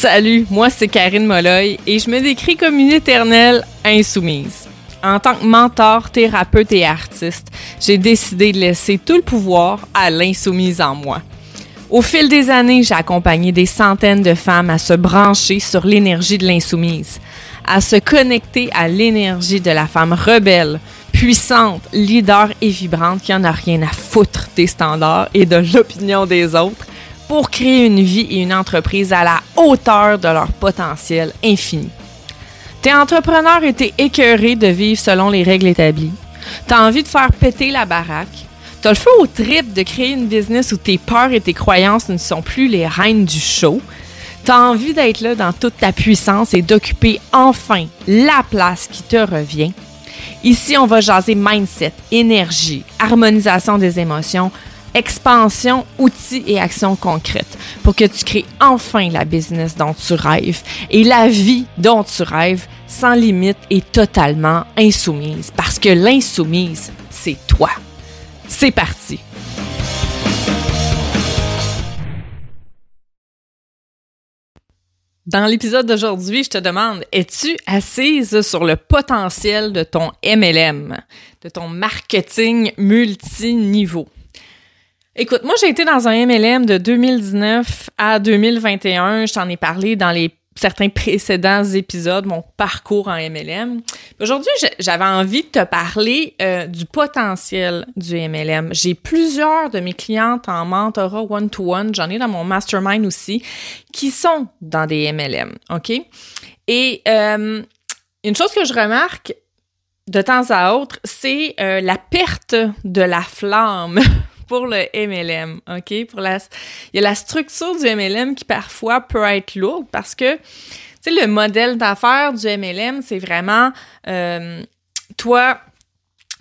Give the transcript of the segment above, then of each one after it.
Salut, moi c'est Karine Molloy et je me décris comme une éternelle insoumise. En tant que mentor, thérapeute et artiste, j'ai décidé de laisser tout le pouvoir à l'insoumise en moi. Au fil des années, j'ai accompagné des centaines de femmes à se brancher sur l'énergie de l'insoumise, à se connecter à l'énergie de la femme rebelle, puissante, leader et vibrante qui en a rien à foutre des standards et de l'opinion des autres pour créer une vie et une entreprise à la hauteur de leur potentiel infini. T'es entrepreneur et t'es écœuré de vivre selon les règles établies. T'as envie de faire péter la baraque. T'as le feu au trip de créer une business où tes peurs et tes croyances ne sont plus les reines du show. T'as envie d'être là dans toute ta puissance et d'occuper enfin la place qui te revient. Ici, on va jaser mindset, énergie, harmonisation des émotions, expansion, outils et actions concrètes pour que tu crées enfin la business dont tu rêves et la vie dont tu rêves sans limite et totalement insoumise. Parce que l'insoumise, c'est toi. C'est parti. Dans l'épisode d'aujourd'hui, je te demande, es-tu assise sur le potentiel de ton MLM, de ton marketing multiniveau? Écoute, moi j'ai été dans un MLM de 2019 à 2021. Je t'en ai parlé dans les certains précédents épisodes, mon parcours en MLM. Aujourd'hui, j'avais envie de te parler euh, du potentiel du MLM. J'ai plusieurs de mes clientes en mentorat one-to-one, j'en ai dans mon mastermind aussi, qui sont dans des MLM, OK? Et euh, une chose que je remarque de temps à autre, c'est euh, la perte de la flamme pour le MLM, OK? Pour la, il y a la structure du MLM qui parfois peut être lourde parce que, tu sais, le modèle d'affaires du MLM, c'est vraiment, euh, toi,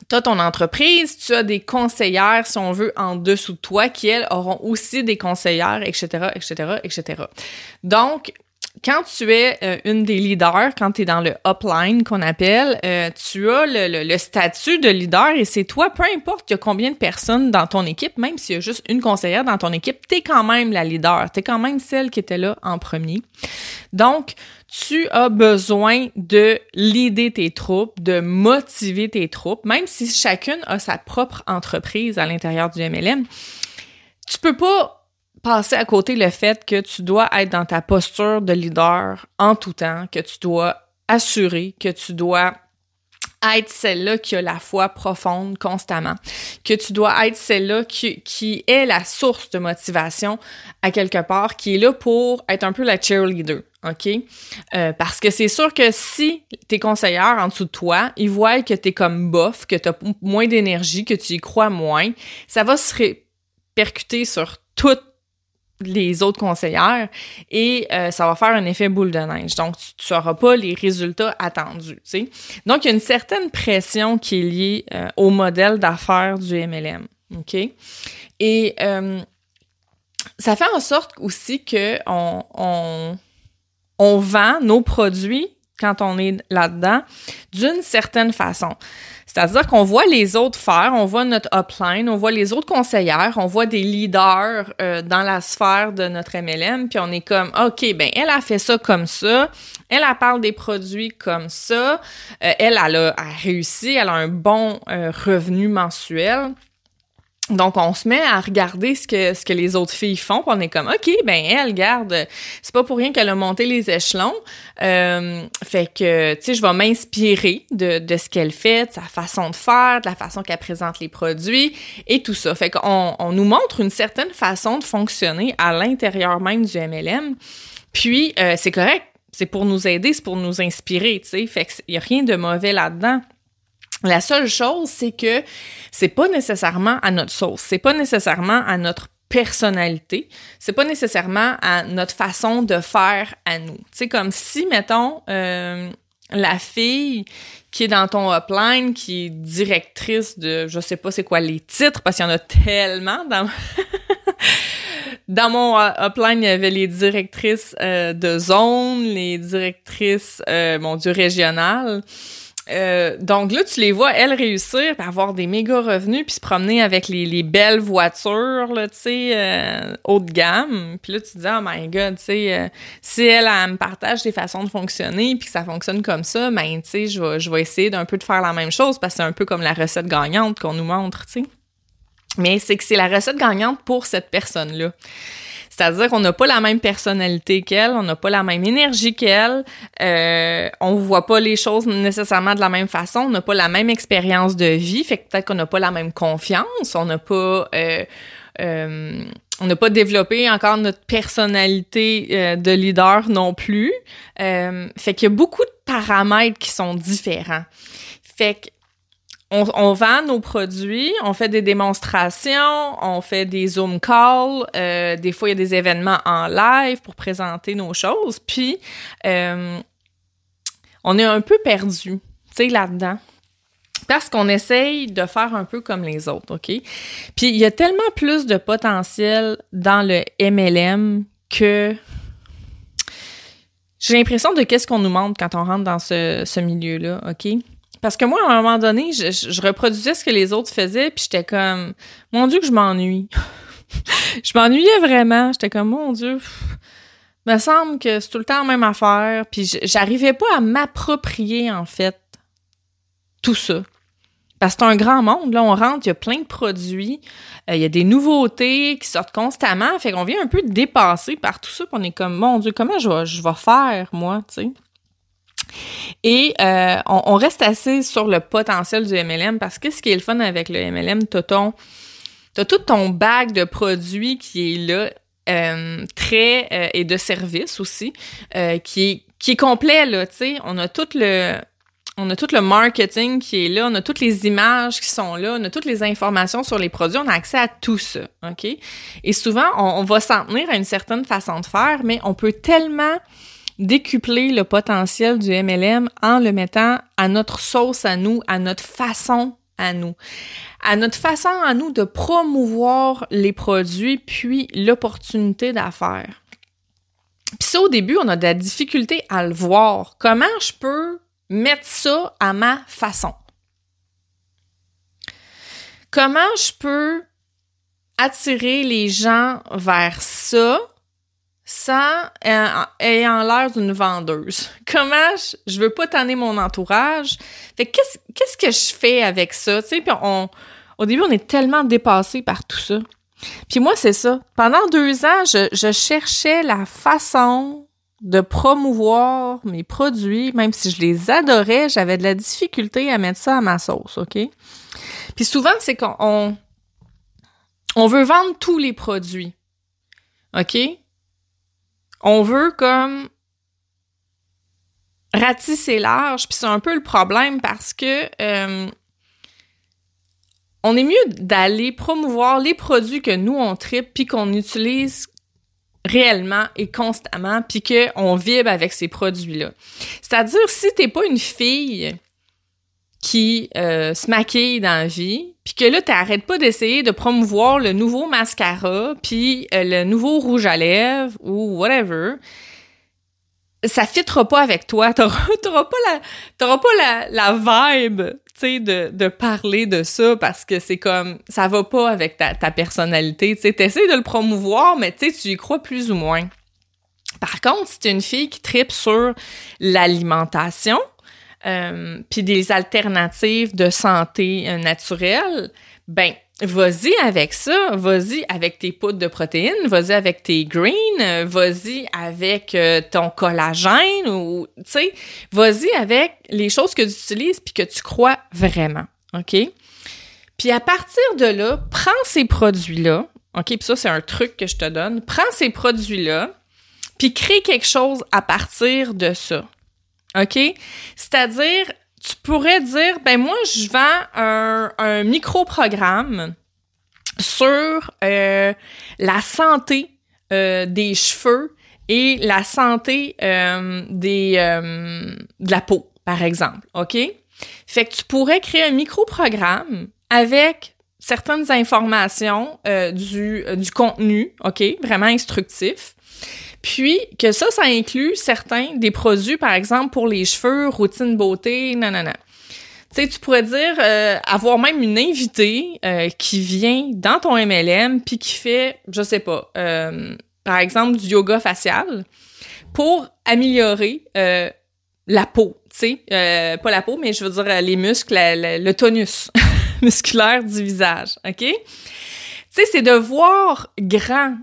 tu as ton entreprise, tu as des conseillères, si on veut, en dessous de toi, qui, elles, auront aussi des conseillères, etc., etc., etc. Donc, quand tu es euh, une des leaders, quand tu es dans le upline qu'on appelle, euh, tu as le, statut de leader et c'est toi, peu importe il y a combien de personnes dans ton équipe, même s'il y a juste une conseillère dans ton équipe, tu es quand même la leader, tu es quand même celle qui était là en premier. Donc, tu as besoin de leader tes troupes, de motiver tes troupes, même si chacune a sa propre entreprise à l'intérieur du MLM. Tu peux pas passer à côté le fait que tu dois être dans ta posture de leader en tout temps, que tu dois assurer, que tu dois être celle-là qui a la foi profonde constamment, que tu dois être celle-là qui, est la source de motivation à quelque part, qui est là pour être un peu la cheerleader, OK? Euh, parce que c'est sûr que si tes conseillères en dessous de toi, ils voient que tu es comme bof, que tu as moins d'énergie, que tu y crois moins, ça va se répercuter sur toute les autres conseillères et euh, ça va faire un effet boule de neige. Donc, tu n'auras pas les résultats attendus. Donc, il y a une certaine pression qui est liée euh, au modèle d'affaires du MLM. OK? Et euh, ça fait en sorte aussi que on, on, on vend nos produits quand on est là-dedans d'une certaine façon. C'est-à-dire qu'on voit les autres faire, on voit notre upline, on voit les autres conseillères, on voit des leaders euh, dans la sphère de notre MLM, puis on est comme, OK, ben elle a fait ça comme ça, elle, a parle des produits comme ça, euh, elle, elle a, réussi, elle a un bon euh, revenu mensuel. Donc, on se met à regarder ce que, ce que les autres filles font, puis on est comme, OK, ben elle, garde, c'est pas pour rien qu'elle a monté les échelons. Euh, fait que, tu sais, je vais m'inspirer de, de ce qu'elle fait, de sa façon de faire, de la façon qu'elle présente les produits et tout ça. Fait qu'on on nous montre une certaine façon de fonctionner à l'intérieur même du MLM. Puis, euh, c'est correct, c'est pour nous aider, c'est pour nous inspirer, tu sais. Fait qu'il y a rien de mauvais là-dedans. La seule chose, c'est que c'est pas nécessairement à notre sauce, c'est pas nécessairement à notre personnalité, c'est pas nécessairement à notre façon de faire à nous. C'est comme si, mettons, euh, la fille qui est dans ton upline, qui est directrice de, je sais pas c'est quoi les titres, parce qu'il y en a tellement dans... dans mon euh, upline, il y avait les directrices euh, de zone, les directrices, mon Dieu, régionales. Euh, donc là, tu les vois, elles, réussir, puis avoir des méga revenus, puis se promener avec les, les belles voitures, là, tu sais, euh, haut de gamme. Puis là, tu te dis, oh my God, tu sais, euh, si elle, elle, me partage des façons de fonctionner, puis que ça fonctionne comme ça, ben, tu sais, je vais, je vais essayer d'un peu de faire la même chose, parce que c'est un peu comme la recette gagnante qu'on nous montre, tu sais. Mais c'est que c'est la recette gagnante pour cette personne-là. C'est-à-dire qu'on n'a pas la même personnalité qu'elle, on n'a pas la même énergie qu'elle, euh, on voit pas les choses nécessairement de la même façon, on n'a pas la même expérience de vie, fait que peut-être qu'on n'a pas la même confiance, on n'a pas euh, euh, on n'a pas développé encore notre personnalité euh, de leader non plus. Euh, fait qu'il y a beaucoup de paramètres qui sont différents. Fait que on, vend nos produits, on fait des démonstrations, on fait des Zoom calls, euh, des fois il y a des événements en live pour présenter nos choses, puis euh, on est un peu perdu, tu sais, là-dedans. Parce qu'on essaye de faire un peu comme les autres, OK? Puis il y a tellement plus de potentiel dans le MLM que j'ai l'impression de qu'est-ce qu'on nous montre quand on rentre dans ce, ce milieu-là, OK? Parce que moi, à un moment donné, je, reproduisais ce que les autres faisaient, puis j'étais comme, mon Dieu, que je m'ennuie. je m'ennuyais vraiment. J'étais comme, mon Dieu, me semble que c'est tout le temps la même affaire. Puis j'arrivais pas à m'approprier, en fait, tout ça. Parce que c'est un grand monde, là, on rentre, il y a plein de produits, euh, il y a des nouveautés qui sortent constamment, fait qu'on vient un peu dépassé par tout ça, puis on est comme, mon Dieu, comment je vais faire, moi, tu sais? Et euh, on, reste assez sur le potentiel du MLM parce que ce qui est le fun avec le MLM, t'as ton, t'as tout ton bag de produits qui est là, euh, très euh, et de services aussi, qui est qui est complet là. Tu sais, on a tout le on a le marketing qui est là, on a toutes les images qui sont là, on a toutes les informations sur les produits, on a accès à tout ça, OK? Et souvent, on va s'en tenir à une certaine façon de faire, mais on peut tellement décupler le potentiel du MLM en le mettant à notre sauce à nous, à notre façon à nous, à notre façon à nous de promouvoir les produits puis l'opportunité d'affaires. Puis ça, au début, on a de la difficulté à le voir. Comment je peux mettre ça à ma façon? Comment je peux attirer les gens vers ça? Sans euh, ayant l'air d'une vendeuse. Comment je, je veux pas tanner mon entourage? Fait qu'est-ce qu'est-ce que je fais avec ça, tu sais puis on au début on est tellement dépassé par tout ça. Puis moi c'est ça. Pendant deux ans, je, je cherchais la façon de promouvoir mes produits, même si je les adorais, j'avais de la difficulté à mettre ça à ma sauce, OK? Puis souvent, c'est qu'on on veut vendre tous les produits. OK? On veut comme ratisser large, puis c'est un peu le problème parce que euh, on est mieux d'aller promouvoir les produits que nous on tripe puis qu'on utilise réellement et constamment puis qu'on vibre avec ces produits-là. C'est-à-dire si t'es pas une fille qui euh, se maquille dans la vie, puis que là, t'arrêtes pas d'essayer de promouvoir le nouveau mascara, puis euh, le nouveau rouge à lèvres ou whatever, ça fitera pas avec toi. T'auras, pas la, t'auras pas la, la vibe, tu sais, de, de parler de ça parce que c'est comme, ça va pas avec ta, ta personnalité. Tu sais, de le promouvoir, mais tu sais, tu y crois plus ou moins. Par contre, si t'es une fille qui tripe sur l'alimentation, euh, puis des alternatives de santé euh, naturelle, ben vas-y avec ça, vas-y avec tes poudres de protéines, vas-y avec tes greens, vas-y avec euh, ton collagène ou tu sais, vas-y avec les choses que tu utilises puis que tu crois vraiment, OK? Puis à partir de là, prends ces produits-là, OK, puis ça c'est un truc que je te donne, prends ces produits-là puis crée quelque chose à partir de ça. OK? C'est-à-dire, tu pourrais dire, ben moi, je vends un, micro-programme sur euh, la santé euh, des cheveux et la santé euh, de la peau, par exemple. OK? Fait que tu pourrais créer un micro-programme avec certaines informations du, du contenu, OK? Vraiment instructif. Puis que ça, ça inclut certains des produits, par exemple, pour les cheveux, routine beauté, nanana. Tu sais, tu pourrais dire euh, avoir même une invitée euh, qui vient dans ton MLM puis qui fait, je sais pas, euh, par exemple du yoga facial pour améliorer la peau, tu sais, pas la peau, mais je veux dire les muscles, le tonus musculaire du visage, ok? Tu sais, c'est de voir grand.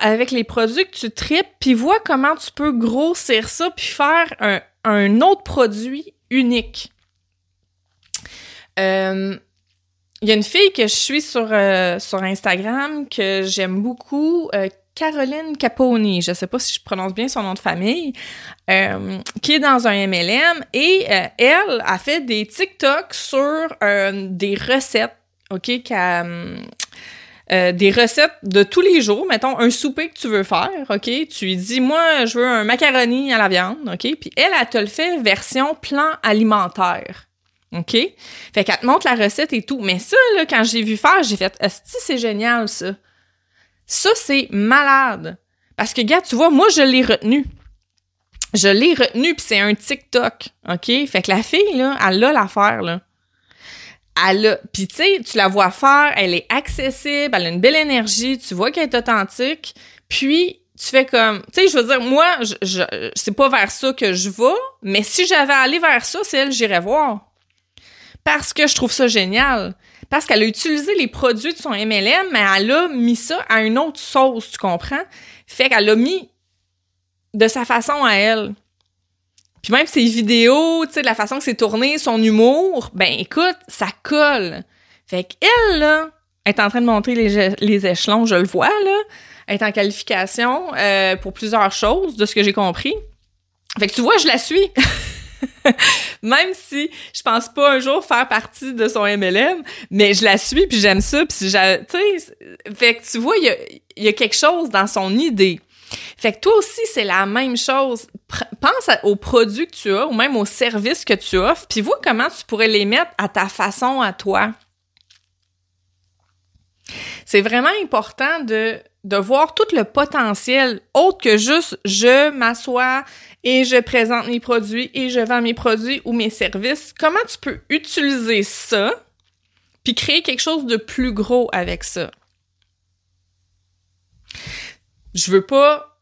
Avec les produits que tu tripes, puis vois comment tu peux grossir ça, puis faire un, un autre produit unique. Euh, il y a une fille que je suis sur, euh, sur Instagram que j'aime beaucoup, euh, Caroline Caponi, je sais pas si je prononce bien son nom de famille, qui est dans un MLM et elle a fait des TikTok sur des recettes, OK, des recettes de tous les jours, mettons un souper que tu veux faire, OK, tu lui dis moi je veux un macaroni à la viande, OK, puis elle elle te le fait version plan alimentaire. OK? Fait qu'elle te montre la recette et tout. Mais ça, là, quand j'ai vu faire, j'ai fait, si c'est génial, ça. Ça, c'est malade. Parce que, gars, tu vois, moi, je l'ai retenu. Je l'ai retenu, puis c'est un TikTok, OK? Fait que la fille, là, elle a l'affaire, là. Elle a... Puis, tu sais, tu la vois faire, elle est accessible, elle a une belle énergie, tu vois qu'elle est authentique, puis tu fais comme... Tu sais, je veux dire, moi, je, je c'est pas vers ça que je vais, mais si j'avais allé vers ça, c'est elle j'irais voir parce que je trouve ça génial. Parce qu'elle a utilisé les produits de son MLM, mais elle a mis ça à une autre sauce, tu comprends? Fait qu'elle l'a mis de sa façon à elle. Puis même ses vidéos, tu sais, la façon que c'est tourné, son humour, ben écoute, ça colle. Fait qu'elle, là, est en train de montrer les, les, échelons, je le vois, là. Elle est en qualification euh, pour plusieurs choses, de ce que j'ai compris. Fait que tu vois, je la suis. Même si je pense pas un jour faire partie de son MLM, mais je la suis puis j'aime ça puis tu sais fait que tu vois il y a, y a quelque chose dans son idée. Fait que toi aussi, c'est la même chose. pense aux produits que tu as ou même aux services que tu offres, puis vois comment tu pourrais les mettre à ta façon à toi. C'est vraiment important de, voir tout le potentiel autre que juste je m'assois et je présente mes produits et je vends mes produits ou mes services. Comment tu peux utiliser ça puis créer quelque chose de plus gros avec ça? Je veux pas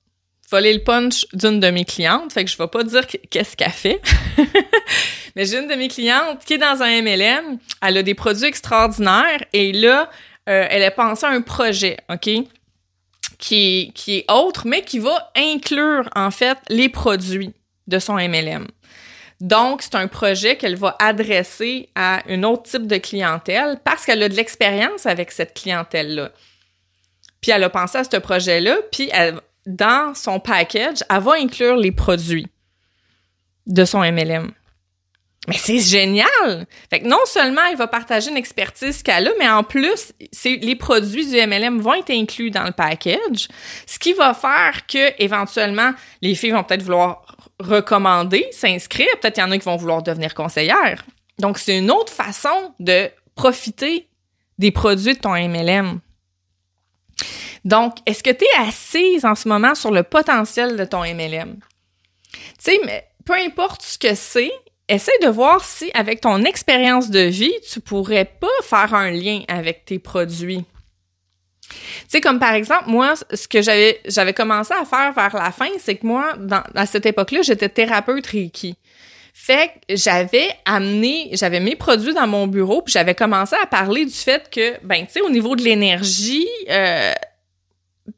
voler le punch d'une de mes clientes, fait que je vais pas dire qu'est-ce qu'elle fait. Mais j'ai une de mes clientes qui est dans un MLM, elle a des produits extraordinaires et là, euh, elle a pensé à un projet, OK? qui, qui est autre, mais qui va inclure en fait les produits de son MLM. Donc, c'est un projet qu'elle va adresser à un autre type de clientèle parce qu'elle a de l'expérience avec cette clientèle-là. Puis elle a pensé à ce projet-là, puis elle, dans son package, elle va inclure les produits de son MLM. Mais c'est génial! Fait que non seulement il va partager une expertise qu'elle a, mais en plus, les produits du MLM vont être inclus dans le package, ce qui va faire que, éventuellement, les filles vont peut-être vouloir recommander, s'inscrire, peut-être qu'il y en a qui vont vouloir devenir conseillères. Donc, c'est une autre façon de profiter des produits de ton MLM. Donc, est-ce que tu es assise en ce moment sur le potentiel de ton MLM? Tu sais, mais peu importe ce que c'est, essaie de voir si, avec ton expérience de vie, tu pourrais pas faire un lien avec tes produits. Tu sais, comme par exemple, moi, ce que j'avais, j'avais commencé à faire vers la fin, c'est que moi, à cette époque-là, j'étais thérapeute Reiki. Fait que j'avais amené, j'avais mes produits dans mon bureau, puis j'avais commencé à parler du fait que, ben, tu sais, au niveau de l'énergie, euh,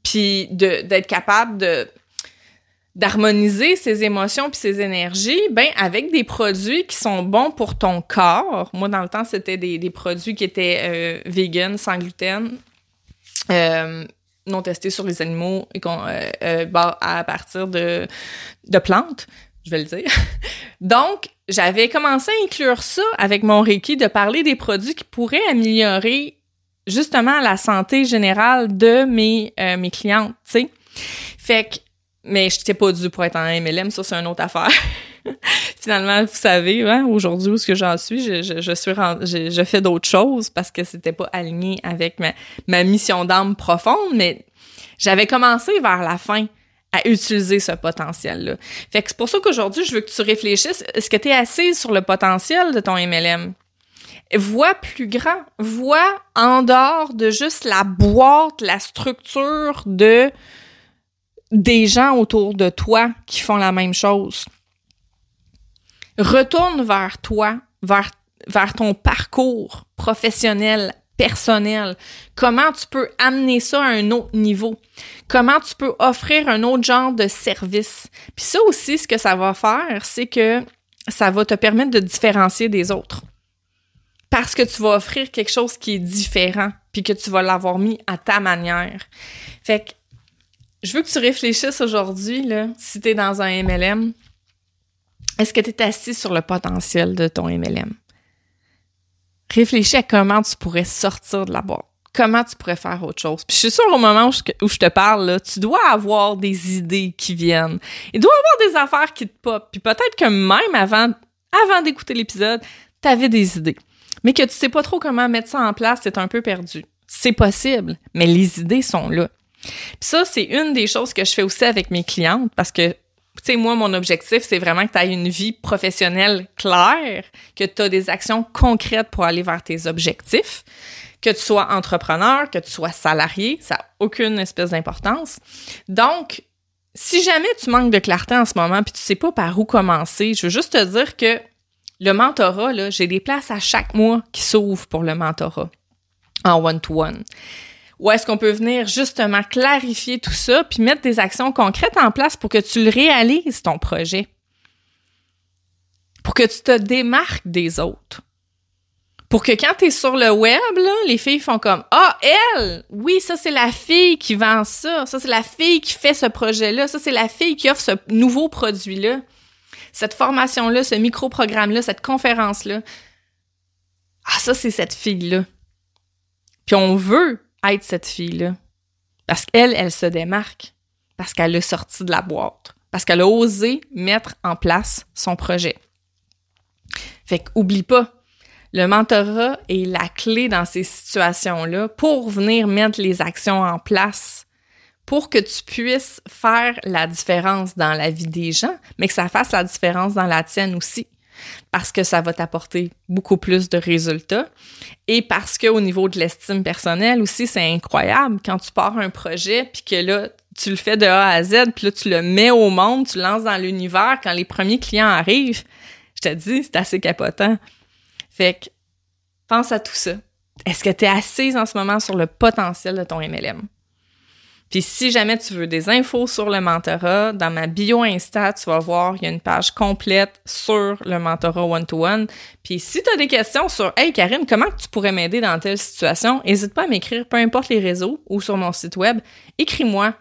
puis d'être capable de d'harmoniser ses émotions puis ses énergies, ben avec des produits qui sont bons pour ton corps. Moi, dans le temps, c'était des, des produits qui étaient euh, vegan, sans gluten, euh, non testés sur les animaux et qu'on euh, euh à partir de, de plantes, je vais le dire. Donc, j'avais commencé à inclure ça avec mon Reiki, de parler des produits qui pourraient améliorer justement la santé générale de mes, euh, mes clientes, tu sais. Fait que mais je t'ai pas dû pour être en MLM, ça c'est une autre affaire. Finalement, vous savez, hein, aujourd'hui où ce que j'en suis, je, je, je suis je, je fais d'autres choses parce que c'était pas aligné avec ma, ma mission d'âme profonde, mais j'avais commencé vers la fin à utiliser ce potentiel-là. Fait que c'est pour ça qu'aujourd'hui, je veux que tu réfléchisses. Est-ce que tu es assise sur le potentiel de ton MLM? Vois plus grand. Vois en dehors de juste la boîte, la structure de des gens autour de toi qui font la même chose. Retourne vers toi, vers, vers ton parcours professionnel, personnel. Comment tu peux amener ça à un autre niveau? Comment tu peux offrir un autre genre de service? Puis ça aussi, ce que ça va faire, c'est que ça va te permettre de différencier des autres. Parce que tu vas offrir quelque chose qui est différent, puis que tu vas l'avoir mis à ta manière. Fait que je veux que tu réfléchisses aujourd'hui, là, si tu es dans un MLM, est-ce que tu es assis sur le potentiel de ton MLM? Réfléchis à comment tu pourrais sortir de la boîte. Comment tu pourrais faire autre chose. Puis je suis sûre au moment où je, te parle, là, tu dois avoir des idées qui viennent. Il doit y avoir des affaires qui te pop. Puis peut-être que même avant, avant d'écouter l'épisode, tu avais des idées. Mais que tu sais pas trop comment mettre ça en place, c'est un peu perdu. C'est possible, mais les idées sont là. Puis ça, c'est une des choses que je fais aussi avec mes clientes parce que, tu sais, moi, mon objectif, c'est vraiment que tu aies une vie professionnelle claire, que tu des actions concrètes pour aller vers tes objectifs, que tu sois entrepreneur, que tu sois salarié, ça n'a aucune espèce d'importance. Donc, si jamais tu manques de clarté en ce moment puis tu sais pas par où commencer, je veux juste te dire que le mentorat, là, j'ai des places à chaque mois qui s'ouvrent pour le mentorat en one-to-one. -one. Ou est-ce qu'on peut venir justement clarifier tout ça puis mettre des actions concrètes en place pour que tu le réalises, ton projet? Pour que tu te démarques des autres. Pour que quand tu es sur le web, les filles font comme Ah, elle! Oui, ça, c'est la fille qui vend ça. Ça, c'est la fille qui fait ce projet-là. Ça, c'est la fille qui offre ce nouveau produit-là. Cette formation-là, ce micro-programme-là, cette conférence-là. Ah, ça, c'est cette fille-là. Puis on veut être cette fille-là. Parce qu'elle, elle se démarque. Parce qu'elle a sorti de la boîte. Parce qu'elle a osé mettre en place son projet. Fait qu'oublie pas, le mentorat est la clé dans ces situations-là pour venir mettre les actions en place pour que tu puisses faire la différence dans la vie des gens, mais que ça fasse la différence dans la tienne aussi parce que ça va t'apporter beaucoup plus de résultats et parce qu'au niveau de l'estime personnelle aussi, c'est incroyable quand tu pars un projet puis que là, tu le fais de A à Z, puis là, tu le mets au monde, tu le lances dans l'univers quand les premiers clients arrivent. Je te dis, c'est assez capotant. Fait que, pense à tout ça. Est-ce que tu es assise en ce moment sur le potentiel de ton MLM? Puis si jamais tu veux des infos sur le mentorat, dans ma bio Insta, tu vas voir, il y a une page complète sur le mentorat one-to-one. Puis si tu as des questions sur Hey Karine, comment tu pourrais m'aider dans telle situation, n'hésite pas à m'écrire, peu importe les réseaux ou sur mon site web, écris-moi.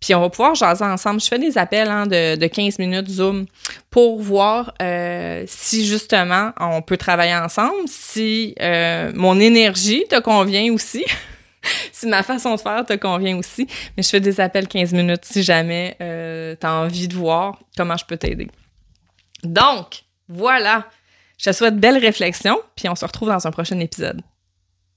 Puis on va pouvoir jaser ensemble. Je fais des appels hein, de, de 15 minutes Zoom pour voir euh, si justement on peut travailler ensemble, si euh, mon énergie te convient aussi. si ma façon de faire te convient aussi. Mais je fais des appels 15 minutes si jamais euh, tu as envie de voir comment je peux t'aider. Donc, voilà. Je te souhaite belle réflexion, puis on se retrouve dans un prochain épisode.